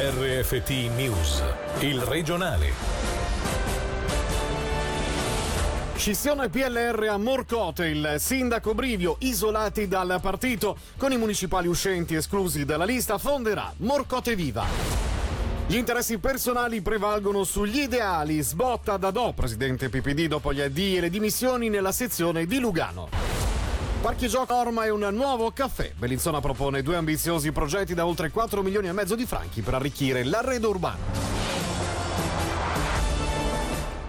RFT News, il regionale. Scissione PLR a Morcote, il sindaco Brivio, isolati dal partito, con i municipali uscenti esclusi dalla lista, fonderà Morcote Viva. Gli interessi personali prevalgono sugli ideali, sbotta da Do, presidente PPD dopo gli addii e le dimissioni nella sezione di Lugano. Parchi Gioco Orma è un nuovo caffè. Bellinzona propone due ambiziosi progetti da oltre 4 milioni e mezzo di franchi per arricchire l'arredo urbano.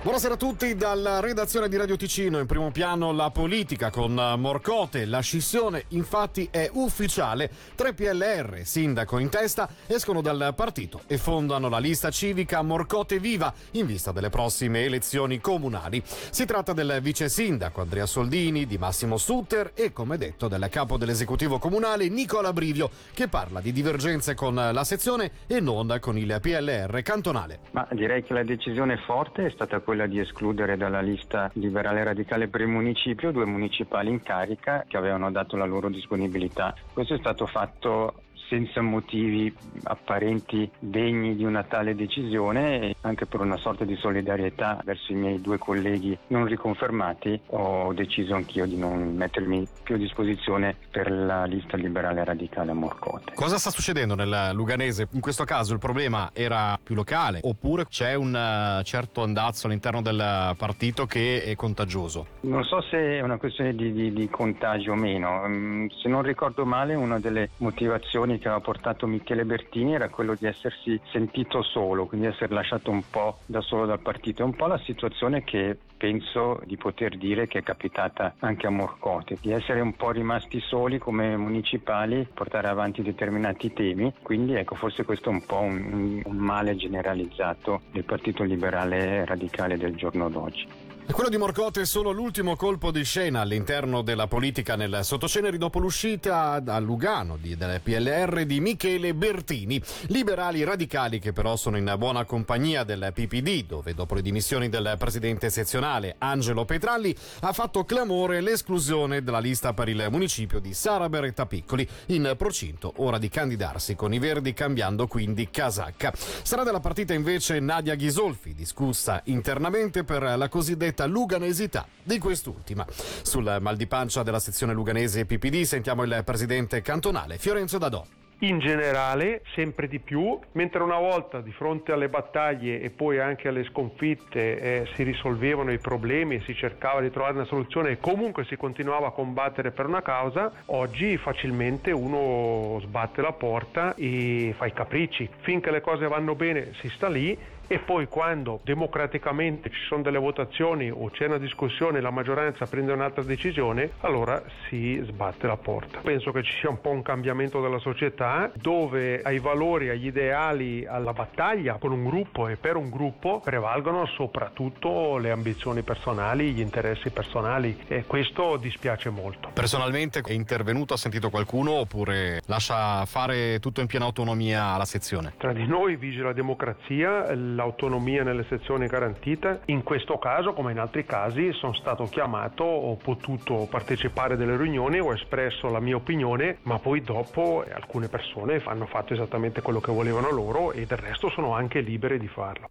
Buonasera a tutti dalla redazione di Radio Ticino. In primo piano la politica con Morcote. La scissione infatti è ufficiale. Tre PLR, sindaco in testa, escono dal partito e fondano la lista civica Morcote Viva in vista delle prossime elezioni comunali. Si tratta del vice sindaco Andrea Soldini, di Massimo Sutter e, come detto, del capo dell'esecutivo comunale Nicola Brivio, che parla di divergenze con la sezione e non con il PLR cantonale. Ma direi che la decisione forte è stata quella di escludere dalla lista liberale radicale per il municipio due municipali in carica che avevano dato la loro disponibilità. Questo è stato fatto senza motivi apparenti degni di una tale decisione e anche per una sorta di solidarietà verso i miei due colleghi non riconfermati ho deciso anch'io di non mettermi più a disposizione per la lista liberale radicale a Morcote. Cosa sta succedendo nel Luganese? In questo caso il problema era più locale oppure c'è un uh, certo andazzo all'interno del partito che è contagioso? Non so se è una questione di, di, di contagio o meno. Um, se non ricordo male una delle motivazioni che aveva portato Michele Bertini era quello di essersi sentito solo, quindi essere lasciato un po' da solo dal partito. È un po' la situazione che penso di poter dire che è capitata anche a Morcote, di essere un po' rimasti soli come municipali, portare avanti determinati temi, quindi ecco forse questo è un po' un, un male generalizzato del Partito Liberale Radicale del giorno d'oggi. Quello di Morcote è solo l'ultimo colpo di scena all'interno della politica nel sottoceneri dopo l'uscita a Lugano di, del PLR di Michele Bertini. Liberali radicali che però sono in buona compagnia del PPD, dove dopo le dimissioni del presidente sezionale Angelo Petralli ha fatto clamore l'esclusione dalla lista per il municipio di Sara Beretta Piccoli, in procinto ora di candidarsi con i Verdi cambiando quindi casacca. Sarà della partita invece Nadia Ghisolfi, discussa internamente per la cosiddetta luganesità di quest'ultima. Sul mal di pancia della sezione luganese PPD sentiamo il presidente cantonale Fiorenzo Dadò in generale sempre di più, mentre una volta di fronte alle battaglie e poi anche alle sconfitte eh, si risolvevano i problemi e si cercava di trovare una soluzione e comunque si continuava a combattere per una causa, oggi facilmente uno sbatte la porta e fa i capricci. Finché le cose vanno bene si sta lì e poi quando democraticamente ci sono delle votazioni o c'è una discussione e la maggioranza prende un'altra decisione, allora si sbatte la porta. Penso che ci sia un po' un cambiamento della società dove ai valori, agli ideali, alla battaglia con un gruppo e per un gruppo prevalgono soprattutto le ambizioni personali, gli interessi personali e questo dispiace molto. Personalmente è intervenuto, ha sentito qualcuno oppure lascia fare tutto in piena autonomia alla sezione? Tra di noi vige la democrazia, l'autonomia nelle sezioni garantita. In questo caso, come in altri casi, sono stato chiamato, ho potuto partecipare delle riunioni, ho espresso la mia opinione, ma poi dopo alcune persone hanno fatto esattamente quello che volevano loro e del resto sono anche libere di farlo.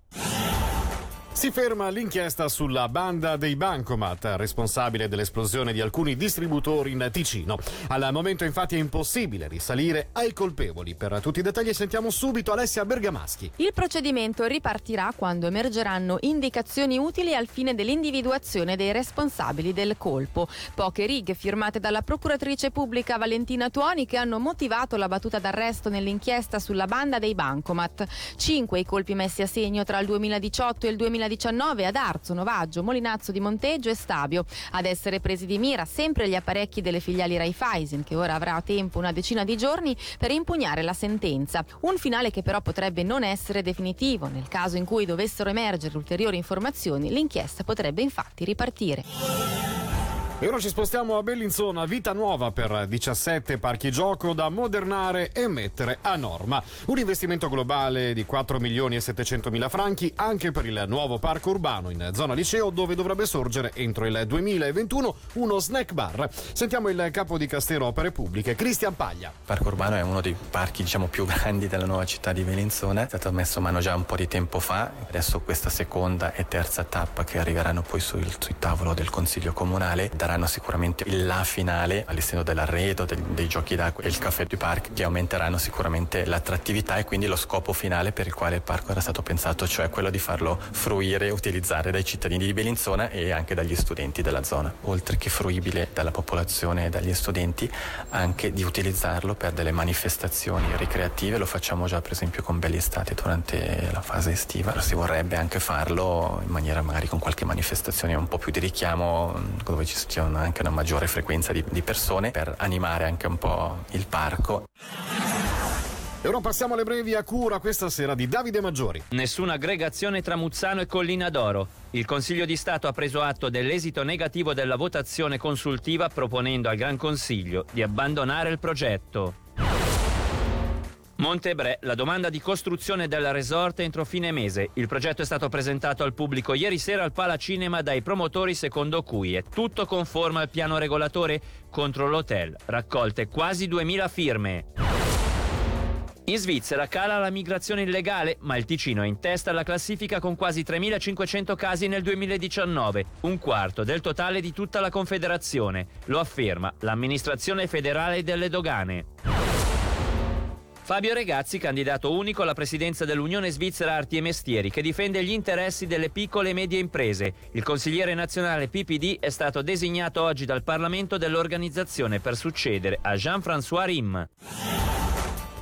Si ferma l'inchiesta sulla banda dei Bancomat, responsabile dell'esplosione di alcuni distributori in Ticino. Al momento infatti è impossibile risalire ai colpevoli. Per tutti i dettagli sentiamo subito Alessia Bergamaschi. Il procedimento ripartirà quando emergeranno indicazioni utili al fine dell'individuazione dei responsabili del colpo. Poche righe firmate dalla procuratrice pubblica Valentina Tuoni che hanno motivato la battuta d'arresto nell'inchiesta sulla banda dei Bancomat. Cinque i colpi messi a segno tra il 2018 e il 2019 2019 ad Arzo, Novaggio, Molinazzo di Monteggio e Stabio. Ad essere presi di mira sempre gli apparecchi delle filiali Raiffeisen, che ora avrà tempo una decina di giorni per impugnare la sentenza. Un finale che però potrebbe non essere definitivo. Nel caso in cui dovessero emergere ulteriori informazioni, l'inchiesta potrebbe infatti ripartire. E ora ci spostiamo a Bellinzona, vita nuova per 17 parchi gioco da modernare e mettere a norma. Un investimento globale di 4 milioni e 700 mila franchi anche per il nuovo parco urbano in zona liceo dove dovrebbe sorgere entro il 2021 uno snack bar. Sentiamo il capo di Castero Opere Pubbliche, Cristian Paglia. Il parco urbano è uno dei parchi diciamo più grandi della nuova città di Bellinzona, è stato messo a mano già un po' di tempo fa, adesso questa seconda e terza tappa che arriveranno poi sul, sul tavolo del Consiglio Comunale daranno sicuramente il là finale all'estero dell'arredo, dei, dei giochi d'acqua e il caffè du park che aumenteranno sicuramente l'attrattività e quindi lo scopo finale per il quale il parco era stato pensato, cioè quello di farlo fruire e utilizzare dai cittadini di Bellinzona e anche dagli studenti della zona, oltre che fruibile dalla popolazione e dagli studenti, anche di utilizzarlo per delle manifestazioni ricreative, lo facciamo già per esempio con Belli Estati durante la fase estiva, si vorrebbe anche farlo in maniera magari con qualche manifestazione un po' più di richiamo dove ci sia anche anche una maggiore frequenza di, di persone per animare anche un po' il parco. E ora passiamo alle brevi a cura questa sera di Davide Maggiori. Nessuna aggregazione tra Muzzano e Collina d'Oro. Il Consiglio di Stato ha preso atto dell'esito negativo della votazione consultiva proponendo al Gran Consiglio di abbandonare il progetto. Montebre, la domanda di costruzione del resort entro fine mese. Il progetto è stato presentato al pubblico ieri sera al Palacinema dai promotori secondo cui è tutto conforme al piano regolatore contro l'hotel. Raccolte quasi 2000 firme. In Svizzera cala la migrazione illegale, ma il Ticino è in testa alla classifica con quasi 3.500 casi nel 2019, un quarto del totale di tutta la Confederazione, lo afferma l'amministrazione federale delle dogane. Fabio Regazzi, candidato unico alla presidenza dell'Unione Svizzera Arti e Mestieri, che difende gli interessi delle piccole e medie imprese. Il consigliere nazionale PPD è stato designato oggi dal Parlamento dell'organizzazione per succedere a Jean-François Rim.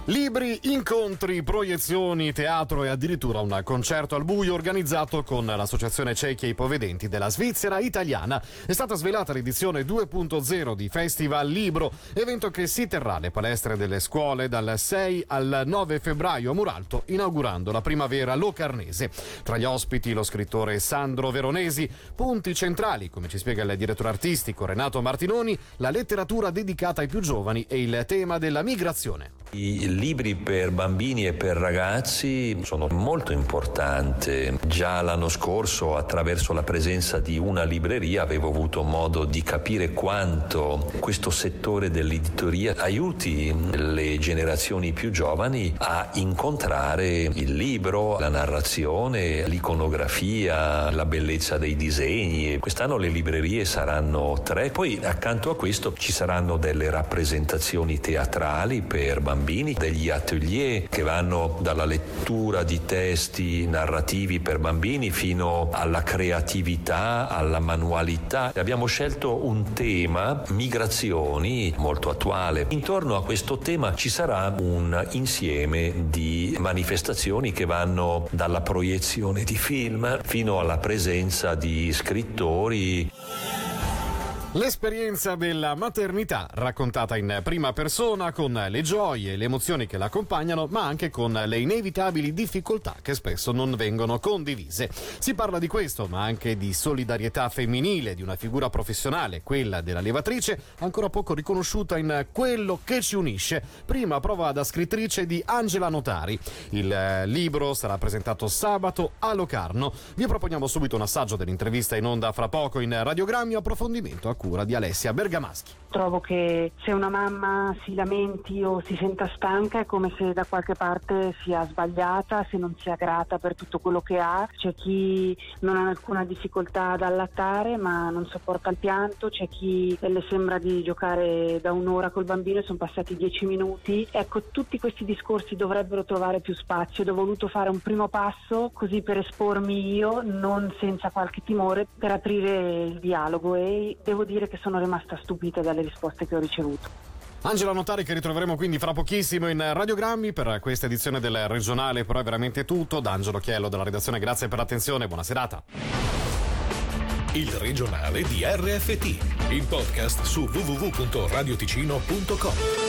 Libri, incontri, proiezioni, teatro e addirittura un concerto al buio organizzato con l'Associazione Ciechi e Ipovedenti della Svizzera Italiana. È stata svelata l'edizione 2.0 di Festival Libro, evento che si terrà alle palestre delle scuole dal 6 al 9 febbraio a Muralto, inaugurando la primavera locarnese. Tra gli ospiti lo scrittore Sandro Veronesi, punti centrali, come ci spiega il direttore artistico Renato Martinoni, la letteratura dedicata ai più giovani e il tema della migrazione. I libri per bambini e per ragazzi sono molto importanti. Già l'anno scorso, attraverso la presenza di una libreria, avevo avuto modo di capire quanto questo settore dell'editoria aiuti le generazioni più giovani a incontrare il libro, la narrazione, l'iconografia, la bellezza dei disegni. Quest'anno le librerie saranno tre, poi accanto a questo ci saranno delle rappresentazioni teatrali per bambini degli atelier che vanno dalla lettura di testi narrativi per bambini fino alla creatività, alla manualità. Abbiamo scelto un tema, migrazioni, molto attuale. Intorno a questo tema ci sarà un insieme di manifestazioni che vanno dalla proiezione di film fino alla presenza di scrittori. L'esperienza della maternità raccontata in prima persona con le gioie e le emozioni che la accompagnano, ma anche con le inevitabili difficoltà che spesso non vengono condivise. Si parla di questo, ma anche di solidarietà femminile, di una figura professionale, quella della levatrice, ancora poco riconosciuta in quello che ci unisce. Prima prova da scrittrice di Angela Notari. Il eh, libro sarà presentato sabato a Locarno. Vi proponiamo subito un assaggio dell'intervista in onda fra poco in radiogrammi approfondimento a cui cura di Alessia Bergamaschi. Trovo che se una mamma si lamenti o si senta stanca è come se da qualche parte sia sbagliata, se non sia grata per tutto quello che ha. C'è chi non ha alcuna difficoltà ad allattare ma non sopporta il pianto, c'è chi le sembra di giocare da un'ora col bambino e sono passati dieci minuti. Ecco, tutti questi discorsi dovrebbero trovare più spazio. Ho voluto fare un primo passo così per espormi io, non senza qualche timore, per aprire il dialogo e devo dire dire che sono rimasta stupita dalle risposte che ho ricevuto. Angela Notari che ritroveremo quindi fra pochissimo in radiogrammi per questa edizione del regionale, però è veramente tutto. D'Angelo Chiello della redazione, grazie per l'attenzione, buona serata. Il regionale di RFT, il podcast su www.radioticino.com.